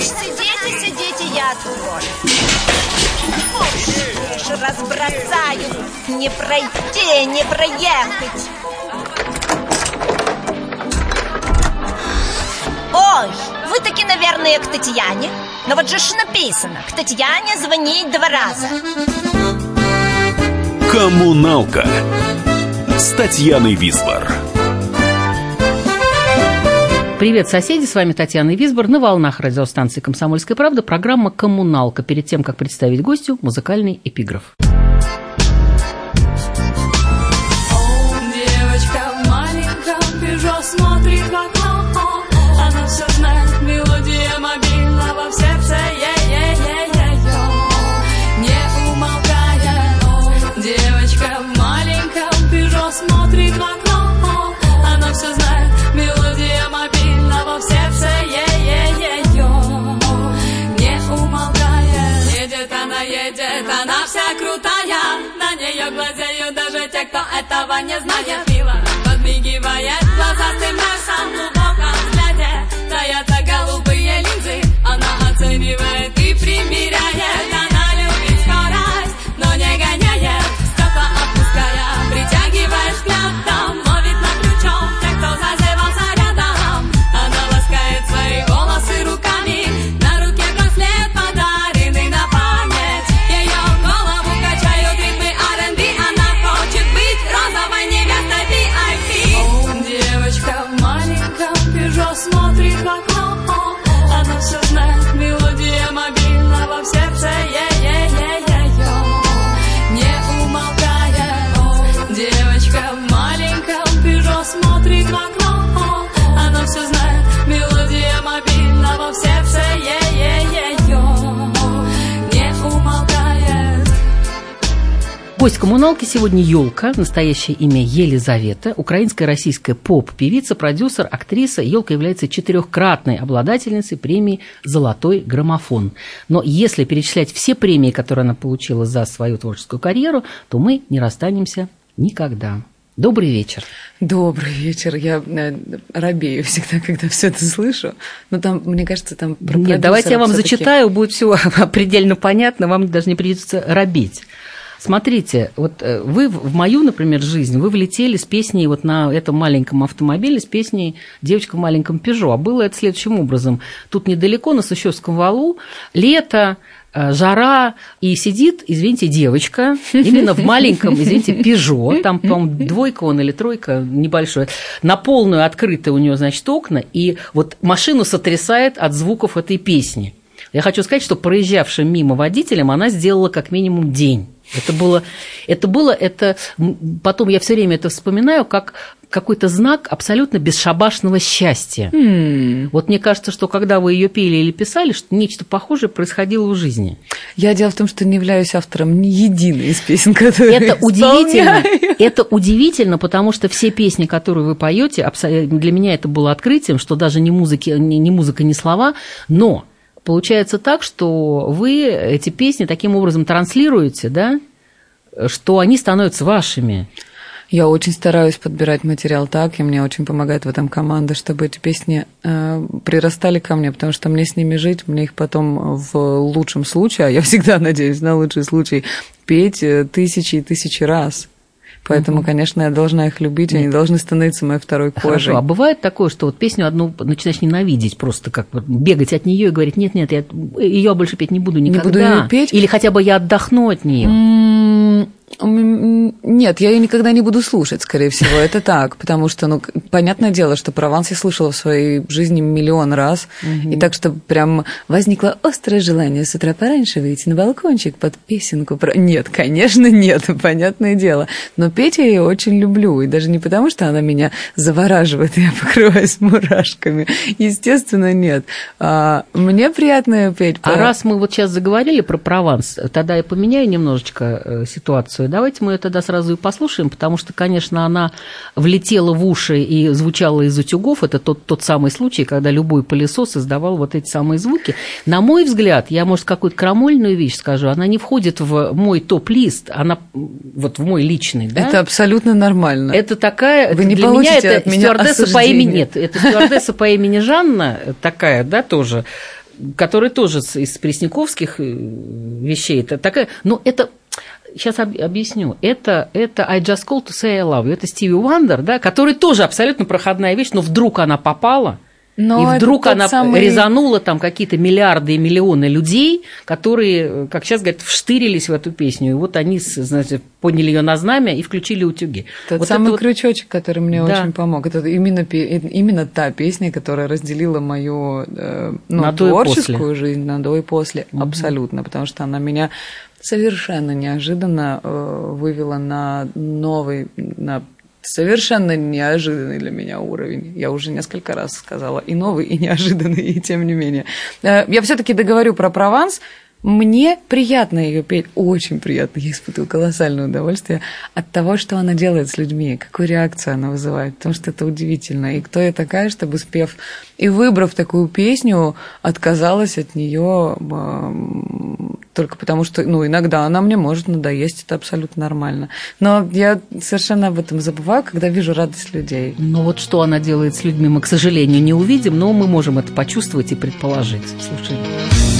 Сидите, сидите, я открою. Уж разбросаю. Не пройти, не проехать. Ой, вы таки, наверное, к Татьяне. Но вот же ж написано, к Татьяне звонить два раза. Коммуналка с Татьяной Висбор. Привет, соседи, с вами Татьяна Висбор на волнах радиостанции «Комсомольская правда» программа «Коммуналка». Перед тем, как представить гостю, музыкальный эпиграф. Девочка те, кто этого не знает Мило подмигивает глазастым носом глубоком взгляде таятся голубые линзы Она оценивает и примеряет Гость коммуналки сегодня Елка, настоящее имя Елизавета, украинская российская поп-певица, продюсер, актриса. Елка является четырехкратной обладательницей премии «Золотой граммофон». Но если перечислять все премии, которые она получила за свою творческую карьеру, то мы не расстанемся никогда. Добрый вечер. Добрый вечер. Я э, робею всегда, когда все это слышу. Но там, мне кажется, там про Нет, давайте я вам зачитаю, будет все предельно понятно, вам даже не придется робить. Смотрите, вот э, вы в мою, например, жизнь, вы влетели с песней вот на этом маленьком автомобиле, с песней «Девочка в маленьком Пежо». А было это следующим образом. Тут недалеко, на Сущевском валу, лето, э, жара, и сидит, извините, девочка, именно в маленьком, извините, Пежо, там, по-моему, двойка он или тройка, небольшой, на полную открытые у нее, значит, окна, и вот машину сотрясает от звуков этой песни. Я хочу сказать, что проезжавшим мимо водителям она сделала как минимум день. Это было, это было, это потом я все время это вспоминаю как какой-то знак абсолютно бесшабашного счастья. Вот мне кажется, что когда вы ее пели или писали, что нечто похожее происходило в жизни. Я дело в том, что не являюсь автором ни единой из песен, которые Это удивительно. Это удивительно, потому что все песни, которые вы поете, для меня это было открытием, что даже не, музыки, не музыка, не слова, но получается так, что вы эти песни таким образом транслируете, да, что они становятся вашими. Я очень стараюсь подбирать материал так, и мне очень помогает в этом команда, чтобы эти песни э, прирастали ко мне, потому что мне с ними жить, мне их потом в лучшем случае, а я всегда надеюсь на лучший случай, петь э, тысячи и тысячи раз. Поэтому, конечно, я должна их любить, они должны становиться моей второй кожей. Хорошо, а бывает такое, что вот песню одну начинаешь ненавидеть, просто как бегать от нее и говорить, нет, нет, я ее больше петь не буду Не никогда. буду её петь? Или хотя бы я отдохну от нее. Нет, я ее никогда не буду слушать, скорее всего, это так, потому что, ну, понятное дело, что Прованс я слышала в своей жизни миллион раз, и так что прям возникло острое желание с утра пораньше выйти на балкончик под песенку про... Нет, конечно, нет, понятное дело, но петь я ее очень люблю, и даже не потому, что она меня завораживает, я покрываюсь мурашками, естественно, нет. А, мне приятно её петь. А по- раз мы вот сейчас заговорили про Прованс, тогда я поменяю немножечко э, ситуацию, Давайте мы ее тогда сразу и послушаем, потому что, конечно, она влетела в уши и звучала из утюгов. Это тот, тот самый случай, когда любой пылесос издавал вот эти самые звуки. На мой взгляд, я, может, какую-то крамольную вещь скажу, она не входит в мой топ-лист, она вот в мой личный, да? Это абсолютно нормально. Это такая... Вы не для меня это от меня стюардесса по имени... Нет, это стюардесса по имени Жанна такая, да, тоже, которая тоже из Пресняковских э, вещей. Это такая... Но это... Сейчас объясню. Это, это I just call to say I love you. Это Стиви Уандер, да, который тоже абсолютно проходная вещь, но вдруг она попала, Но и вдруг она самый- резанула там какие-то миллиарды и миллионы людей, которые, как сейчас говорят, вштырились в эту песню. И вот они, значит, подняли ее на знамя и включили утюги. Тот вот самый вот- крючочек, который мне Да. очень помог. Это именно, пе- именно та песня, которая разделила мою э, ну, На творческую жизнь на до и после. Абсолютно. Потому что она меня совершенно неожиданно э, вывела на новый, на совершенно неожиданный для меня уровень. Я уже несколько раз сказала и новый, и неожиданный, и тем не менее. Э, Я все-таки договорю про Прованс. Мне приятно ее петь, очень приятно. Я испытываю колоссальное удовольствие от того, что она делает с людьми, какую реакцию она вызывает, потому что это удивительно. И кто я такая, чтобы спев и выбрав такую песню, отказалась от нее только потому, что, ну, иногда она мне может надоесть, это абсолютно нормально. Но я совершенно об этом забываю, когда вижу радость людей. Ну вот что она делает с людьми, мы, к сожалению, не увидим, но мы можем это почувствовать и предположить. Слушаем.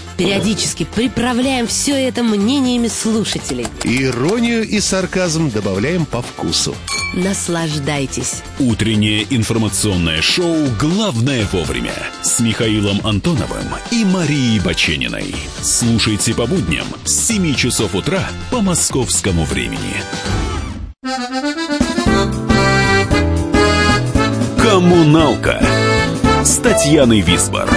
Периодически приправляем все это мнениями слушателей. Иронию и сарказм добавляем по вкусу. Наслаждайтесь. Утреннее информационное шоу «Главное вовремя» с Михаилом Антоновым и Марией Бачениной. Слушайте по будням с 7 часов утра по московскому времени. «Коммуналка» с Татьяной Висбор.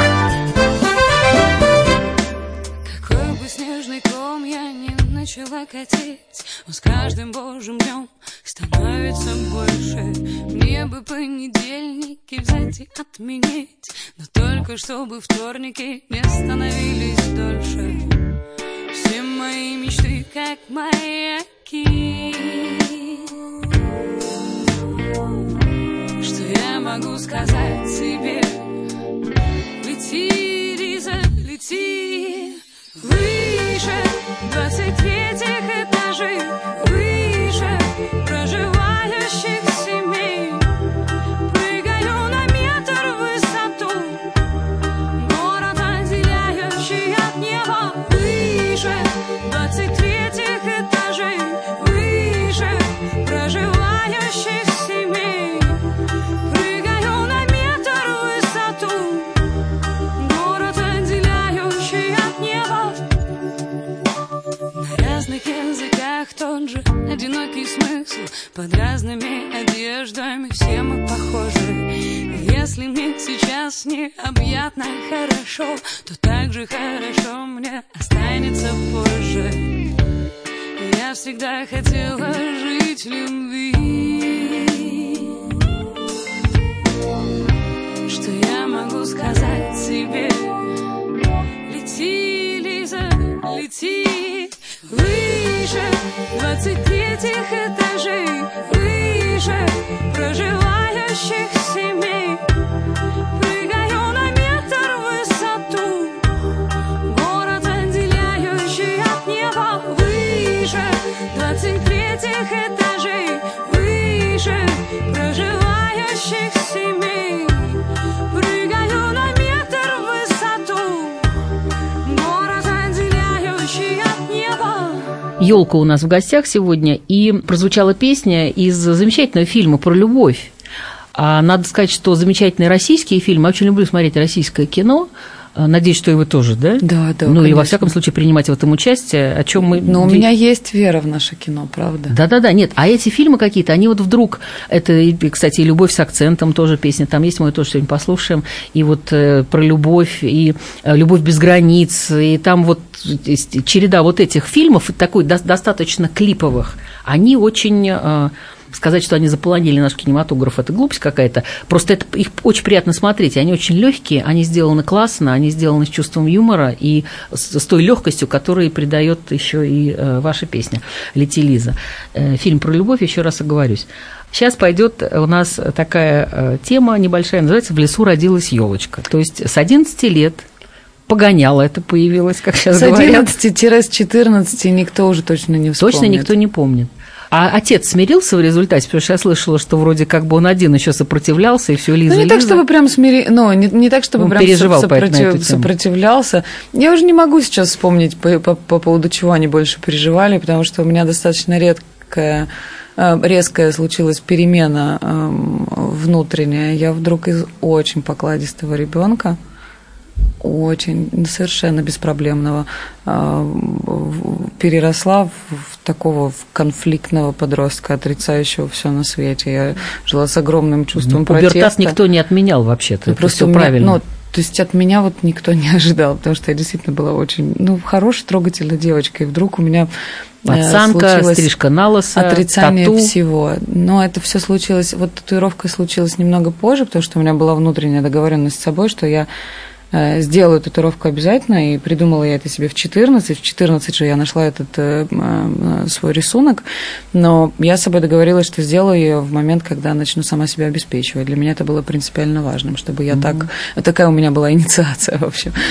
Начала катить, Он с каждым божьим днем становится больше. Мне бы понедельники взять и отменить, Но только чтобы вторники не становились дольше. Все мои мечты как маяки. Что я могу сказать себе? Лети, Лиза, лети Выше двадцать третьих этажей Елка у нас в гостях сегодня, и прозвучала песня из замечательного фильма про любовь. А надо сказать, что замечательные российские фильмы, я очень люблю смотреть российское кино. А, Надеюсь, что и вы тоже, да? Да, да, Ну, или во конечно. всяком случае принимать в этом участие, о чем мы... Но у меня есть вера в наше кино, правда. Да-да-да, нет, а эти фильмы какие-то, они вот вдруг, это, и, кстати, и «Любовь с акцентом» тоже песня, там есть, мы ее тоже сегодня послушаем, и вот э, про любовь, и э, «Любовь без границ», и там вот есть череда вот этих фильмов, и такой до- достаточно клиповых, они очень... э, Сказать, что они заполонили наш кинематограф, это глупость какая-то. Просто это, их очень приятно смотреть. Они очень легкие, они сделаны классно, они сделаны с чувством юмора и с, с той легкостью, которую придает еще и э, ваша песня «Лети, Лиза». Э, фильм про любовь, еще раз оговорюсь. Сейчас пойдет у нас такая э, тема небольшая, называется «В лесу родилась елочка». То есть с 11 лет погоняла это появилось, как сейчас С говорят. 11 с 14 никто уже точно не вспомнит. Точно никто не помнит. А отец смирился в результате, потому что я слышала, что вроде как бы он один еще сопротивлялся, и все Лиза, Ну, не так, Лиза. чтобы прям смири... Ну, не, не так, чтобы Он прям переживал со- по- на эту тему. сопротивлялся. Я уже не могу сейчас вспомнить, по, по- по поводу чего они больше переживали, потому что у меня достаточно редкая э, резкая случилась перемена эм, внутренняя. Я вдруг из очень покладистого ребенка, очень совершенно беспроблемного, э, в- переросла в, в такого в конфликтного подростка, отрицающего все на свете. Я жила с огромным чувством Ну, протеста. Пубертат никто не отменял вообще-то. Ну, просто все меня- правильно. ну, то есть от меня вот никто не ожидал, потому что я действительно была очень, ну, хорошей, трогательной девочкой. И вдруг у меня э, Пацанка, случилось стрижка на лысо, отрицание тату. всего. Но это все случилось, вот татуировка случилась немного позже, потому что у меня была внутренняя договоренность с собой, что я э, сделаю татуировку обязательно, и придумала я это себе в 14. В 14 же я нашла этот э, э, свой рисунок, но я с собой договорилась, что сделаю ее в момент, когда начну сама себя обеспечивать. Для меня это было принципиально важным, чтобы я так... Такая у меня была инициация, в общем.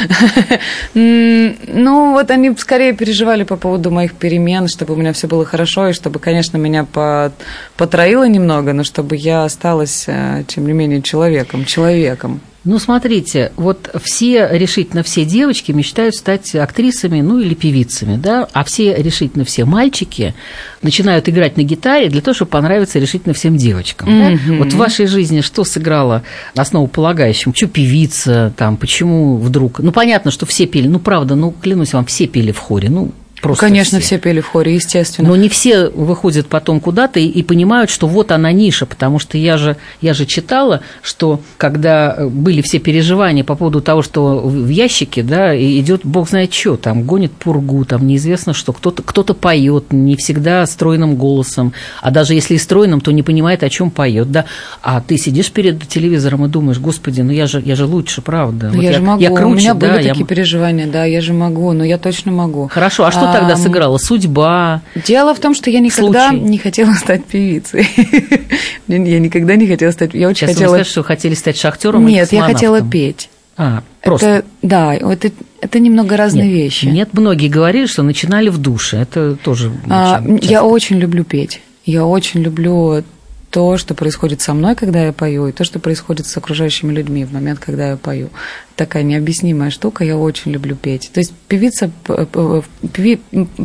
Ну, вот они скорее переживали по поводу моих перемен, чтобы у меня все было хорошо, и чтобы, конечно, меня по- потроило немного, но чтобы я осталась, э, тем не менее, человеком, человеком. Ну, смотрите, вот все, решительно все девочки мечтают стать актрисами, ну, или певицами, да, а все, решительно все мальчики начинают играть на гитаре для того, чтобы понравиться решительно всем девочкам. да. Вот в вашей жизни что сыграло основополагающим? Почему певица, там, почему вдруг? Ну, понятно, что все пели, ну, правда, ну, клянусь вам, все пели в хоре, ну, просто Конечно, все пели в хоре, естественно. но не все выходят потом куда-то и, и понимают, что вот она ниша, потому что я же, я же читала, что когда были все переживания по поводу того, что в ящике, да, и идет бог знает что, там гонит пургу, там неизвестно что, кто-то кто поет, не всегда стройным голосом, а даже если и стройным, то не понимает, о чем поет, да, а ты сидишь перед телевизором и думаешь, господи, ну я же, я же лучше, правда. Ну, Вот я, же могу, у круче, меня были да, я такие переживания, да, я же могу, но я точно могу. Хорошо, а что тогда сыграла? Судьба? Дело в том, что я никогда Случай. не хотела стать певицей. Я никогда не хотела стать... Я очень Сейчас вы хотела... скажете, что хотели стать шахтером Нет, я хотела петь. А, просто. Это, да, это, это немного разные нет, вещи. Нет, многие говорили, что начинали в душе. Это тоже А, часто. я очень люблю петь. Я очень люблю то, что происходит со мной, когда я пою, и то, что происходит с окружающими людьми в момент, когда я пою. Такая необъяснимая штука, я очень люблю петь. То есть певица, певи-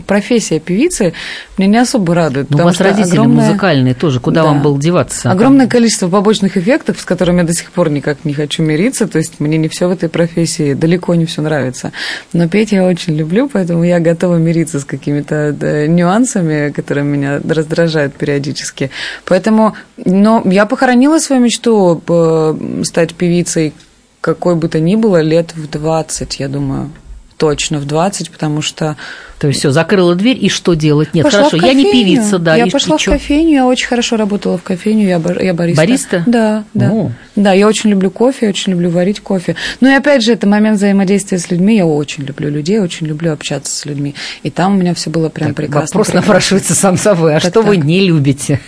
профессия певицы меня не особо радует. Ну, у вас родители огромное- музыкальные тоже. Куда Да. вам было деваться? Огромное количество побочных эффектов, с которыми я до сих пор никак не хочу мириться. То есть мне не все в этой профессии, далеко не все нравится. Но петь я очень люблю, поэтому я готова мириться с какими-то нюансами, которые меня раздражают периодически. Поэтому, но я похоронила свою мечту э, стать певицей какой бы то ни было лет в 20, я думаю. Точно в 20, потому что То есть все, закрыла дверь, и что делать? Нет, Пошла хорошо, я не певица, да. Я и- пошла и в кофейню, я очень хорошо работала в кофейню, я, я бариста. Бариста? Да, да. О. Да, я очень люблю кофе, я очень люблю варить кофе. Ну и опять же, это момент взаимодействия с людьми, я очень люблю людей, очень люблю общаться с людьми. И там у меня все было прям Так, прекрасно. Вопрос прекрасно. напрашивается сам собой. А Так, что вы так. не любите?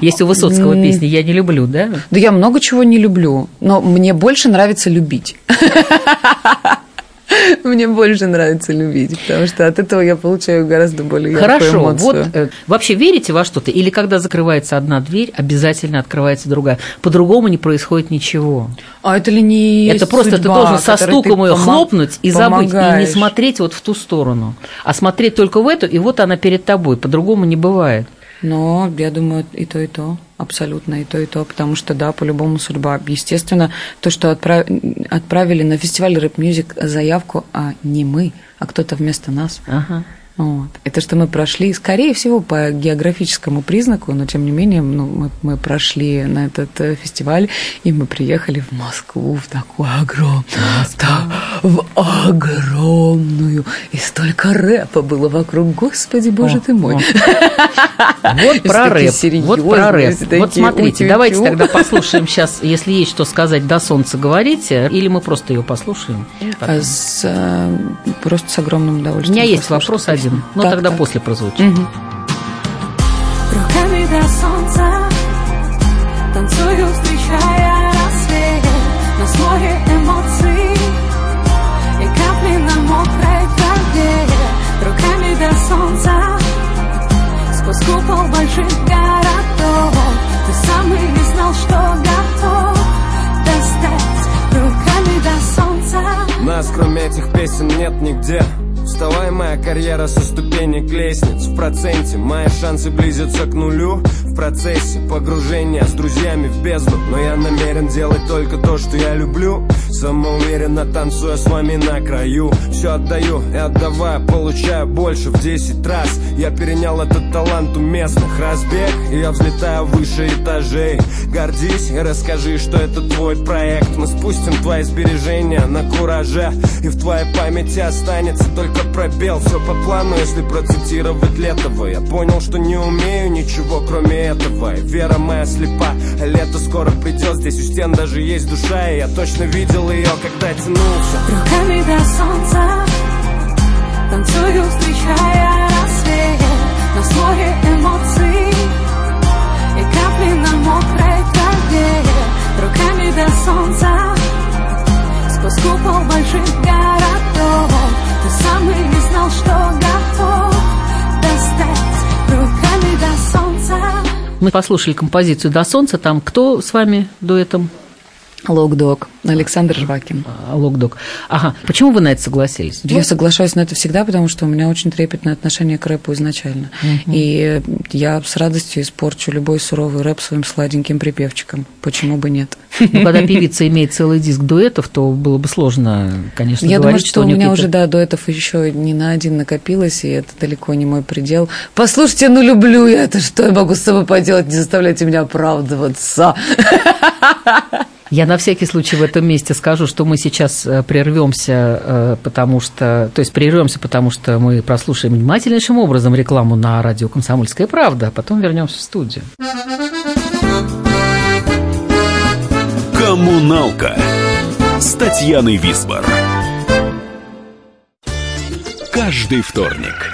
Есть у Высоцкого песни «Я не люблю», да? Да я много чего не люблю, но мне больше нравится любить. Мне больше нравится любить, потому что от этого я получаю гораздо более Хорошо, эмоцию. вот э, вообще верите во что-то? Или когда закрывается одна дверь, обязательно открывается другая? По-другому не происходит ничего. А это ли не это просто ты судьба, должен со стуком ты ее хлопнуть и забыть, и не помогаешь? смотреть вот в ту сторону, а смотреть только в эту, и вот она перед тобой. По-другому не бывает. Но я думаю, и то, и то. Абсолютно и то, и то. Потому что, да, по-любому судьба. Естественно, то, что отправ- отправили на фестиваль Rap Music заявку, а не мы, а кто-то вместо нас. Ага. Вот. Это что мы прошли, скорее всего, по географическому признаку, но тем не менее ну, мы, мы прошли на этот э, фестиваль, и мы приехали в Москву, в такую огромную, да, в огромную, и столько рэпа было вокруг, господи, боже О, ты мой. Вот про рэп. Вот про рэп. Вот смотрите, давайте тогда послушаем сейчас, если есть что сказать до солнца, говорите, или мы просто ее послушаем. А э, просто с огромным У удовольствием. меня есть вопрос песню. Один, но Так, тогда так. после прозвучит. Мгм. Руками до солнца Танцую, встречая рассвет. На море эмоций И капли на мокрой траве. Руками до солнца Сквозь купол больших городов. Ты сам и не знал, что готов Достать. Руками до солнца. Нас, кроме этих песен, нет нигде Вставай, моя карьера со ступенек лестниц. В проценте мои шансы близятся к нулю. В процессе погружения с друзьями в бездну. Но я намерен делать только то, что я люблю. Самоуверенно танцуя с вами на краю. Все отдаю и отдавая, получаю больше в 10 раз. Я перенял этот талант у местных. Разбег И я взлетаю выше этажей. Гордись и расскажи, что это твой проект. Мы спустим твои сбережения на кураже. И в твоей памяти останется только только пробел Все по плану, если процитировать Летова. Я понял, что не умею ничего, кроме этого. И вера моя слепа, а лето скоро придет Здесь у стен даже есть душа, и я точно видел ее, когда тянулся. Руками до солнца Мы послушали композицию «До солнца». Там кто с вами дуэтом? Локдог, Александр Жвакин. А, Локдог. Ага. Почему вы на это согласились? Я соглашаюсь на это всегда, потому что у меня очень трепетное отношение к рэпу изначально. И я с радостью испорчу любой суровый рэп своим сладеньким припевчиком. Почему бы нет? Ну, когда певица имеет целый диск дуэтов, то было бы сложно, конечно, Я думаю, говорить, что у меня уже, да, дуэтов еще не на один накопилось, и это далеко не мой предел. Послушайте, ну люблю я это, что я могу с собой поделать, не заставляйте меня оправдываться. Я на всякий случай в этом месте скажу, что мы сейчас э, прервемся, э, потому что, то есть прервемся, потому что мы прослушаем внимательнейшим образом рекламу на радио «Комсомольская правда», а потом вернемся в студию. «Коммуналка» с Татьяной Висбор. Каждый вторник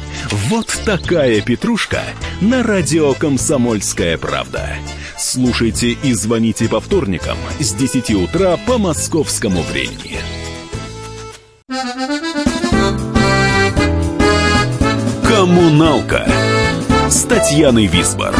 Вот такая петрушка на радио «Комсомольская правда». Слушайте и звоните по вторникам с 10 утра по московскому времени. «Коммуналка» с Татьяной Висбор.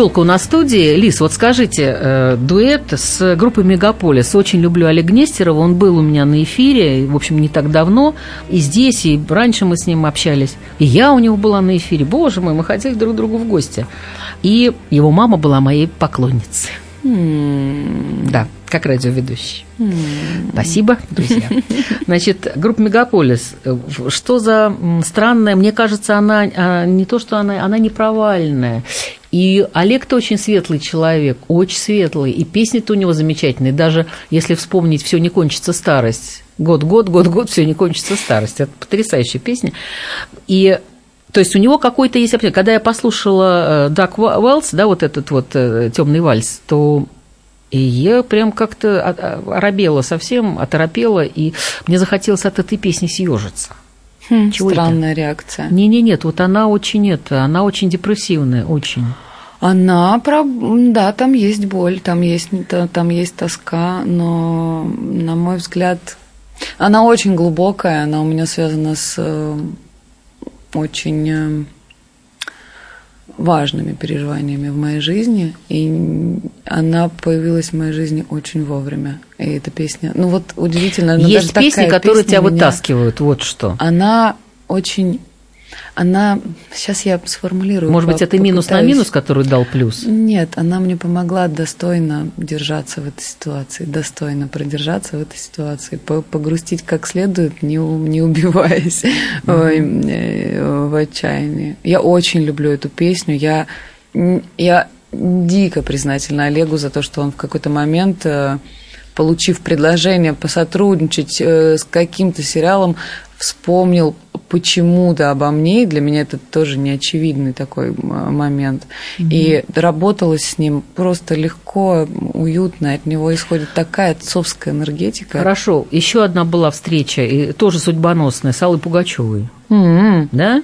Елка у нас в студии. Лис, вот скажите, э, дуэт с группой Мегаполис. Очень люблю Олега Нестерова. Он был у меня на эфире, в общем, не так давно. И здесь, и раньше мы с ним общались. И я у него была на эфире. Боже мой, мы ходили друг к другу в гости. И его мама была моей поклонницей. Да. как радиоведущий. Спасибо, друзья. Значит, группа Мегаполис, что за странная, мне кажется, она а, не то, что она, она не провальная. И Олег-то очень светлый человек, очень светлый, и песни-то у него замечательные. Даже если вспомнить «Все не кончится старость», год, год, год, год, все не кончится старость. Это потрясающая песня. И то есть у него какой-то есть определенный- Когда я послушала Дак Уэллс, да, вот этот вот темный вальс, то и я прям как-то оробела совсем, оторопела, и мне захотелось от этой песни съежиться. Хм, Чего это? Странная реакция. Не, не, нет, вот она очень это, она очень депрессивная, очень. Она, про... да, там есть боль, там есть, та- там есть тоска, но, на мой взгляд, она очень глубокая, она у меня связана с э, очень э, важными переживаниями в моей жизни, и она появилась в моей жизни очень вовремя. И эта песня, ну вот удивительно, она Есть даже песни, такая которые песня тебя меня- вытаскивают, вот что. Она очень, она, сейчас я сформулирую. Может быть, это минус на минус, который дал плюс? Нет, она мне помогла достойно держаться в этой ситуации, достойно продержаться в этой ситуации, по- погрустить как следует, не, не убиваясь э, в отчаянии. Я очень люблю эту песню. Я, я дико признательна Олегу за то, что он в какой-то момент, э, получив предложение посотрудничать э, с каким-то сериалом, вспомнил почему-то обо мне, и для меня это тоже неочевидный такой момент. И работалось с ним просто легко, уютно, от него исходит такая отцовская энергетика. Хорошо, еще одна была встреча, и тоже судьбоносная, с Аллой Пугачевой. М-м. Да?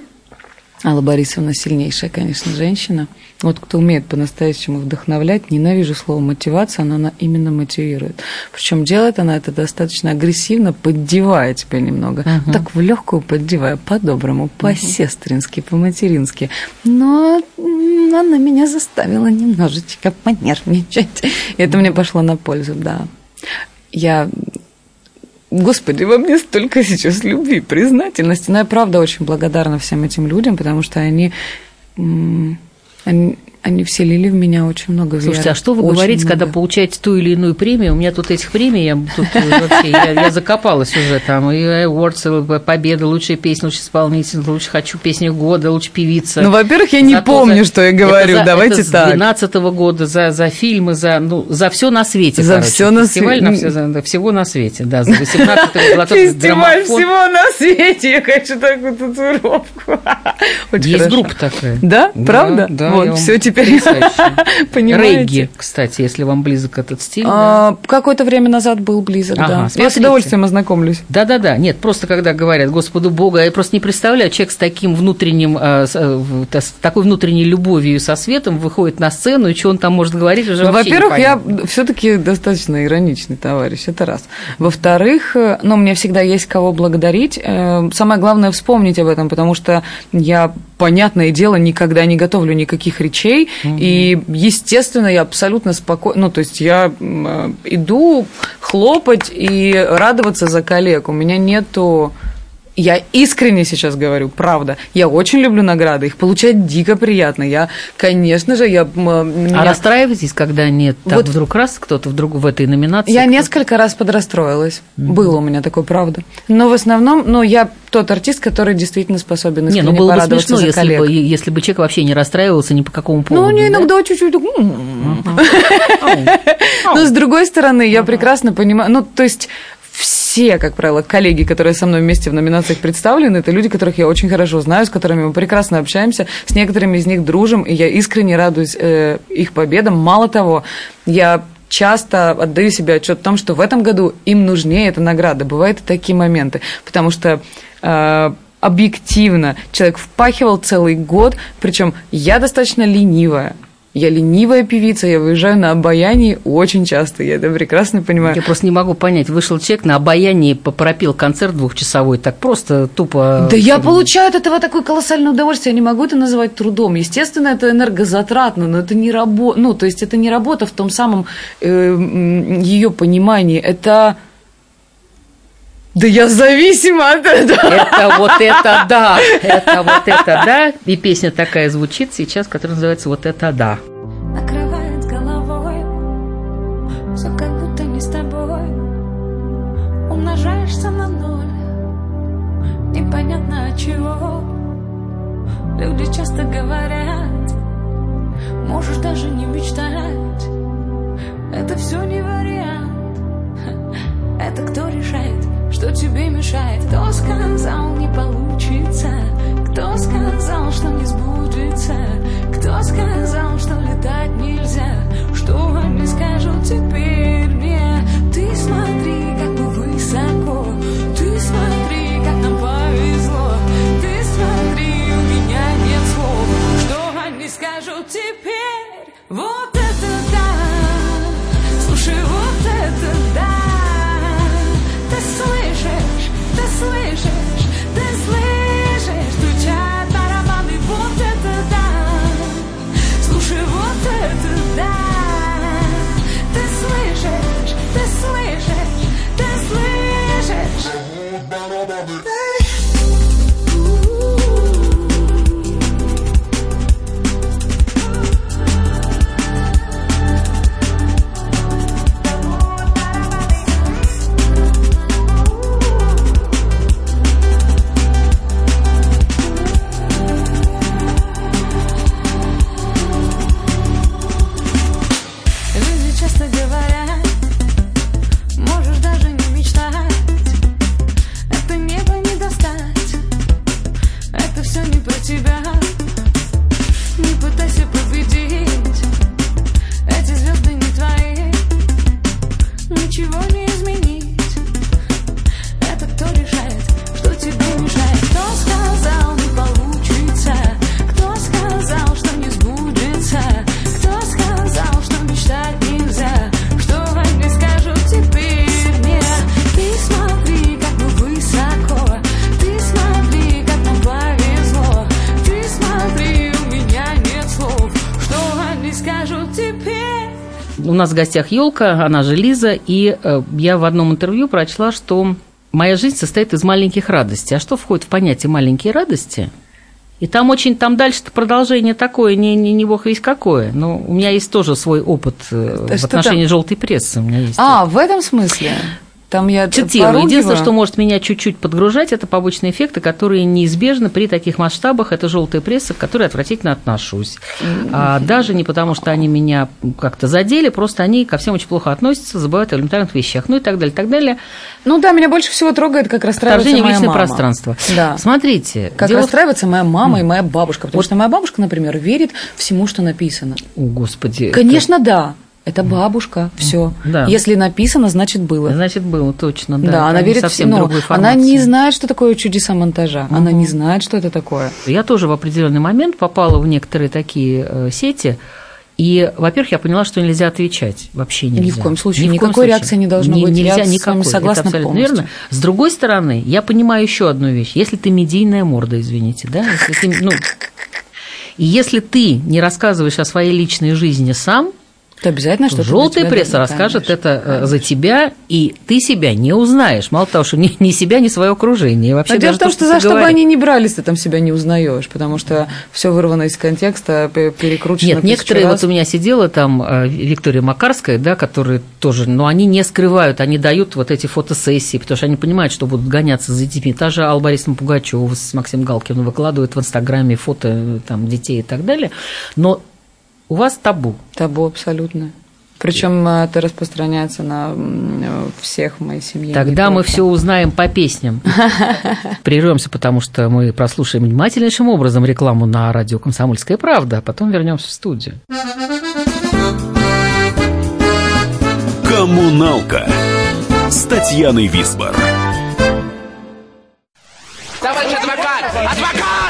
Алла Борисовна сильнейшая, конечно, женщина. Вот кто умеет по-настоящему вдохновлять, ненавижу слово мотивация, но она именно мотивирует. Причем делает она это достаточно агрессивно, поддевая тебя немного. Так в легкую поддевая, по-доброму, по-сестрински, по-матерински. Но она меня заставила немножечко понервничать. И это мне пошло на пользу, да. Я Господи, во мне столько сейчас любви, признательности. Но я правда очень благодарна всем этим людям, потому что они, они, они вселили в меня очень много веры. Слушайте, а что вы Очень говорите, много. когда получаете ту или иную премию? У меня тут этих премий, я тут э, вообще, я, я закопалась уже там. И Awards, и победа, лучшая песня, лучший исполнитель, лучше хочу песню года, лучше певица. Ну, во-первых, я не За то, помню, за- что я говорю, это за- давайте это так. с 12 года, за, за фильмы, за, ну, за все на свете. За короче. всё на свете. на всё- за- всего на свете, да, за 18 год. Фестиваль всего на свете, я хочу такую татуировку. Есть группа такая. Да? Правда? Да, вот, все теперь потрясающе. понимаете. Регги, кстати, если вам близок этот стиль. да. А, Какое-то время назад был близок, Ага, да. Я с смотрите. удовольствием ознакомлюсь. Да-да-да, нет, просто когда говорят Господу Бога, я просто не представляю, человек с таким внутренним, э, с, э, с такой внутренней любовью со светом выходит на сцену, и что он там может говорить, уже Ну, Во-первых, я непонятно. все-таки достаточно ироничный товарищ, это раз. Во-вторых, э, ну, мне всегда есть кого благодарить. Самое главное вспомнить об этом, потому что я, понятное дело, никогда не готовлю никаких речей, и, естественно, я абсолютно спокойно, ну, то есть я э, иду хлопать и радоваться за коллег. У меня нету я искренне сейчас говорю, правда. Я очень люблю награды, их получать дико приятно. Я, конечно же, я... А меня- расстраиваетесь, когда нет, там Вот- вдруг раз кто-то вдруг в этой номинации? Я несколько раз подрастроилась. Было у меня такое, правда. Но в основном, ну, я тот артист, который действительно способен Не, искренне ну было бы смешно, если бы, если бы человек вообще не расстраивался ни по какому поводу. Ну, не да? иногда чуть-чуть. так, м. Но с другой стороны, я прекрасно понимаю, ну, то есть все, как правило, коллеги, которые со мной вместе в номинациях представлены, это люди, которых я очень хорошо знаю, с которыми мы прекрасно общаемся, с некоторыми из них дружим, и я искренне радуюсь э, их победам. Мало того, я часто отдаю себе отчет в том, что в этом году им нужнее эта награда. Бывают и такие моменты, потому что э, объективно человек впахивал целый год, причем я достаточно ленивая. Я ленивая певица, я выезжаю на обаянии очень часто, я это прекрасно понимаю. Я просто не могу понять, вышел человек на обаянии, пропил концерт двухчасовой, так просто тупо... Да я получаю от этого такое колоссальное удовольствие, я не могу это называть трудом. Естественно, это энергозатратно, но это не работа, ну, то есть это не работа в том самом ее понимании, это... Да я зависима от этого. Это вот это да. Это вот это да. И песня такая звучит сейчас, которая называется «Вот это да». Накрывает головой, все как будто не с тобой. Умножаешься на ноль, непонятно от чего. Люди часто говорят, можешь даже не мечтать. Это все не вариант, это кто решает что тебе мешает? Кто сказал, не получится? Кто сказал, что не сбудется? Кто сказал, что летать нельзя? Что они скажут теперь мне? Ты смотри, как мы высоко. Ты смотри, как нам повезло. Ты смотри, у меня нет слов. Что они скажут теперь? Вот гостях елка, она же Лиза, и э, я в одном интервью прочла, что моя жизнь состоит из маленьких радостей. А что входит в понятие маленькие радости? И там очень, там дальше продолжение такое, не, не, не бог весь какое. Но у меня есть тоже свой опыт э, в что отношении там? желтой прессы. У меня есть А, в этом смысле? Там я Цитирую. поругиваю. Единственное, что может меня чуть-чуть подгружать, это побочные эффекты, которые неизбежны при таких масштабах. Это желтая пресса, к которой отвратительно отношусь. А, даже не потому, что они меня как-то задели, просто они ко всем очень плохо относятся, забывают о элементарных вещах, ну и так далее, так далее. Ну да, меня больше всего трогает, как расстраивается моя личное мама. пространство. Да. Смотрите. Как дело расстраивается моя мама и моя бабушка. Потому что моя бабушка, например, верит всему, что написано. О, Господи. Конечно, да. Это бабушка, все. Да. Если написано, значит было. Значит, было точно, да. Да, она верит совсем ну, другой Она не знает, что такое чудеса монтажа. Она не знает, что это такое. Я тоже в определенный момент попала в некоторые такие э, сети, и, во-первых, я поняла, что нельзя отвечать. Вообще нельзя. Ни в коем случае. Ни в коем Никакой случае. реакции не должно Не- быть. Я Нельзя с вами никакой. согласна Это абсолютно полностью. верно. С другой стороны, я понимаю еще одну вещь. Если ты медийная морда, извините, да, если ты, ну, и если ты не рассказываешь о своей личной жизни сам, То обязательно что-то тебя пресса дадут, расскажет конечно. это э, за тебя, и ты себя не узнаешь. Мало того, что ни, ни себя, ни свое окружение. И Вообще Но дело в том, то, что ты за что бы они не брались, ты там себя не узнаешь, потому что все вырвано из контекста, перекручено. Нет, некоторые, раз. вот у меня сидела там э, Виктория Макарская, да, которые тоже, но они не скрывают, они дают вот эти фотосессии, потому что они понимают, что будут гоняться за детьми. Та же Алла Борисовна Пугачева с Максимом Галкиным выкладывают в Инстаграме фото э, там, детей и так далее. Но у вас табу. Табу абсолютно. Причем это распространяется на всех моей семье. Тогда мы все узнаем по песням. Прервемся, потому что мы прослушаем внимательнейшим образом рекламу на радио «Комсомольская правда», а потом вернемся в студию. «Коммуналка» с Татьяной Висбор.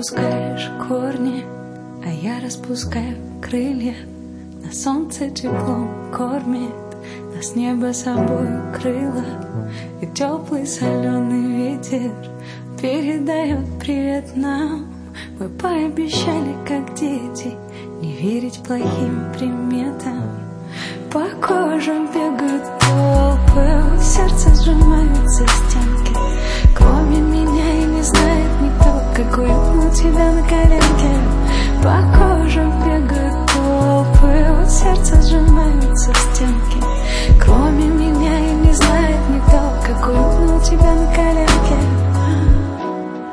Ты отпускаешь корни, а я распускаю крылья. На солнце теплом кормит, Нас небо собой укрыло И теплый соленый ветер Передает привет нам. Мы пообещали, как дети Не верить плохим приметам. По кожам бегают толпы Сердце сжимаются стенки. Кроме меня и не знает Какой у тебя на коленке По кожам бегают толпы Сердце сжимаются стенки Кроме меня и не знает никто Какой у тебя на коленке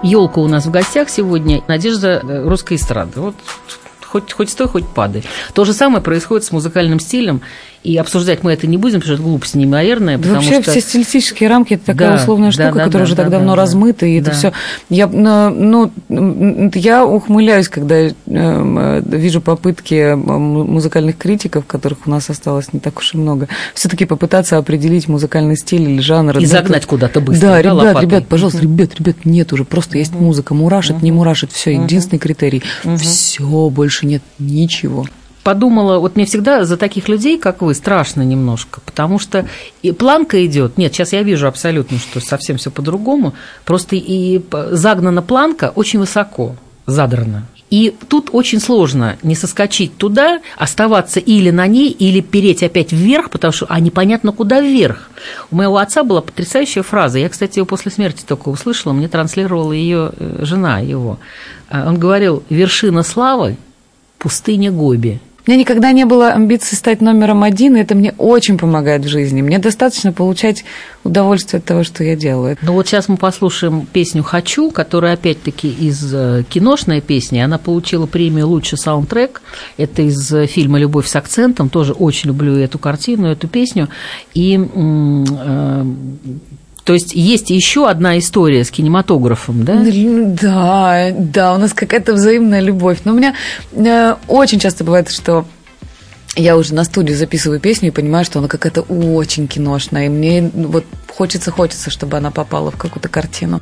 Елка у нас в гостях сегодня. Надежда э, русской эстрады. Вот хоть, хоть стой, хоть падай. То же самое происходит с музыкальным стилем. И обсуждать мы это не будем, потому что это глупость неимоверная. Да Потому вообще что... все стилистические рамки это такая Да, условная да, штука, да, которая да, уже да, так да, давно да. размыта, и это Да. все. Я, ну, ну, я ухмыляюсь, когда э, э, вижу попытки э, м- музыкальных критиков, которых у нас осталось не так уж и много, все-таки попытаться определить музыкальный стиль или жанр. И Да, загнать это- куда-то быстро, Да, да, ребят, лопатой? ребят, пожалуйста, ребят, ребят, нет уже, просто есть музыка, мурашит, не мурашит, все, единственный критерий. Все, больше нет ничего. Подумала, вот мне всегда за таких людей, как вы, страшно немножко, потому что и планка идет. Нет, сейчас я вижу абсолютно, что совсем все по-другому. Просто и загнана планка очень высоко, задрана. И тут очень сложно не соскочить туда, оставаться или на ней, или переть опять вверх, потому что а непонятно куда вверх. У моего отца была потрясающая фраза. Я, кстати, ее после смерти только услышала, мне транслировала ее э, жена его. А, Он говорил: вершина славы пустыня Гоби. У меня никогда не было амбиций стать номером один, и это мне очень помогает в жизни. Мне достаточно получать удовольствие от того, что я делаю. Ну вот сейчас мы послушаем песню «Хочу», которая опять-таки из э, киношной песни. Она получила премию «Лучший саундтрек». Это из э, фильма «Любовь с акцентом». Тоже очень люблю эту картину, эту песню. И э, то есть есть еще одна история с кинематографом, да? Да, да, у нас какая-то взаимная любовь. Но у меня э, очень часто бывает, что я уже на студии записываю песню и понимаю, что она какая-то очень киношная. И мне вот хочется-хочется, чтобы она попала в какую-то картину.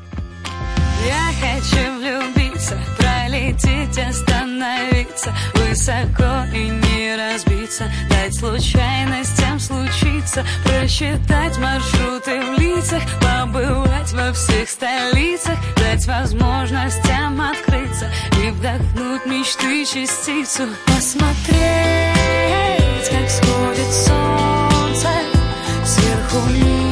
Я хочу влюбиться, пролететь, остановиться Высоко и не разбиться случайностям случиться Просчитать маршруты в лицах Побывать во всех столицах Дать возможностям открыться И вдохнуть мечты частицу. Посмотреть, как сходит солнце Сверху вниз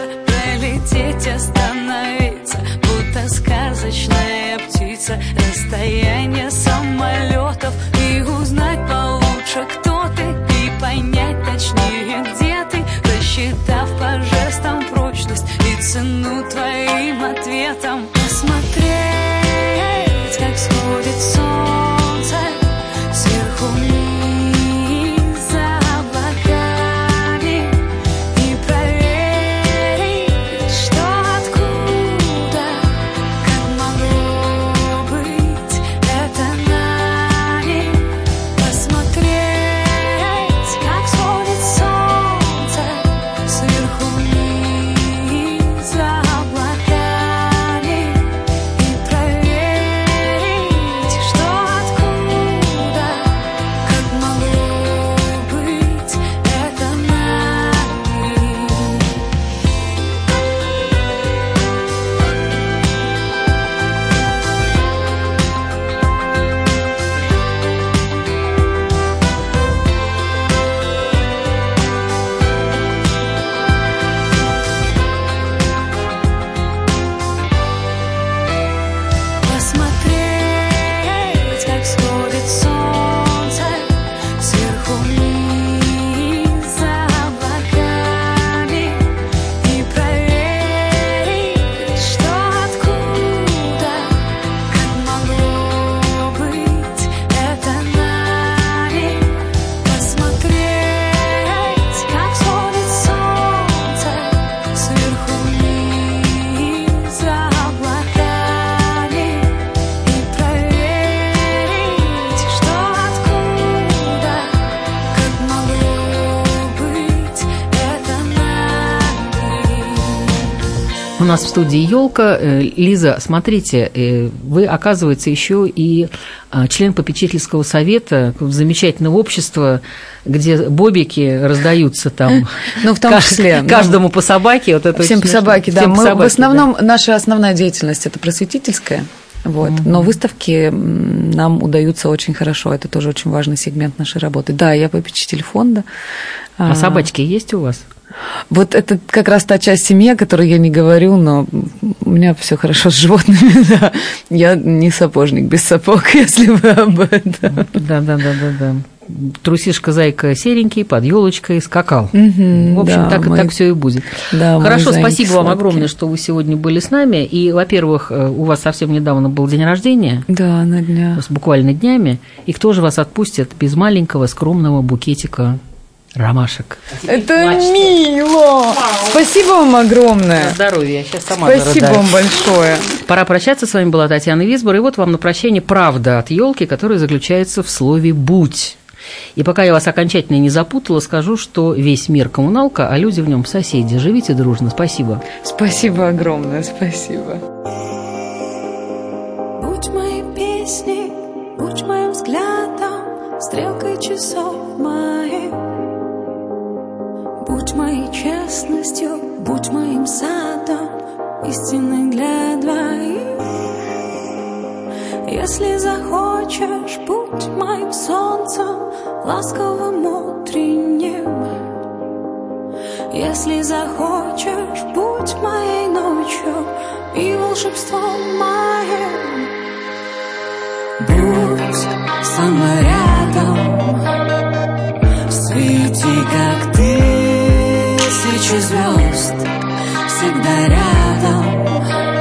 влюбиться, пролететь, остановиться, будто сказочная птица, расстояние нас в студии елка. Лиза, смотрите, э, вы, оказывается, еще и а, член попечительского совета замечательного общества, где бобики раздаются там. Ну, в том числе. Каждому по собаке. Вот это Всем по собаке, да. Мы в основном, наша основная деятельность – это просветительская. Вот. Но выставки нам удаются очень хорошо. Это тоже очень важный сегмент нашей работы. Да, я попечитель фонда. да. А собачки есть у вас? Вот это как раз та часть семьи, о которой я не говорю, но у меня все хорошо с животными, да. Я не сапожник без сапог, если вы об этом. Да, да, да, да, да. Трусишка зайка серенький, под елочкой скакал. Мгм, В общем, да, так, мой- так все и будет. Да, Хорошо, спасибо вам сладкий. огромное, что вы сегодня были с нами. И, во-первых, э, у вас совсем недавно был день рождения, Да, на дня. с буквально днями. И кто же вас отпустит без маленького скромного букетика ромашек? Это мило! Спасибо вам огромное. Здоровья, я сейчас сама Спасибо зарыдаю. вам большое. Пора прощаться. С вами была Татьяна Висбор. И вот вам на прощание правда от елки, которая заключается в слове «будь». И пока я вас окончательно не запутала, скажу, что весь мир коммуналка, а люди в нем соседи. Живите дружно. Спасибо. Спасибо огромное, спасибо. Будь моей песней, будь моим взглядом, стрелкой часов моих. Моей честностью, будь моим садом, истинной для двоих. Если захочешь, будь моим солнцем, ласковым утренним. Если захочешь, будь моей ночью и волшебством моим. Будь со мной рядом, свети, как тысячи звезд, всегда рядом.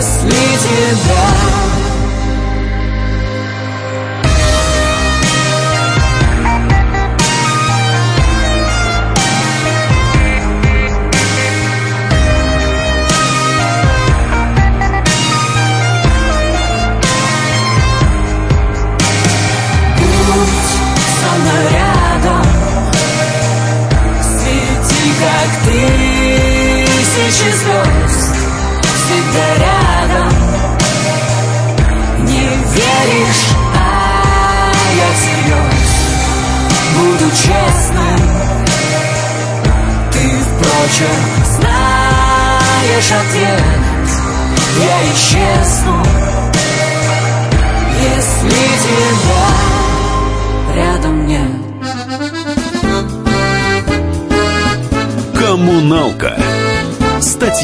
Если тебя Будь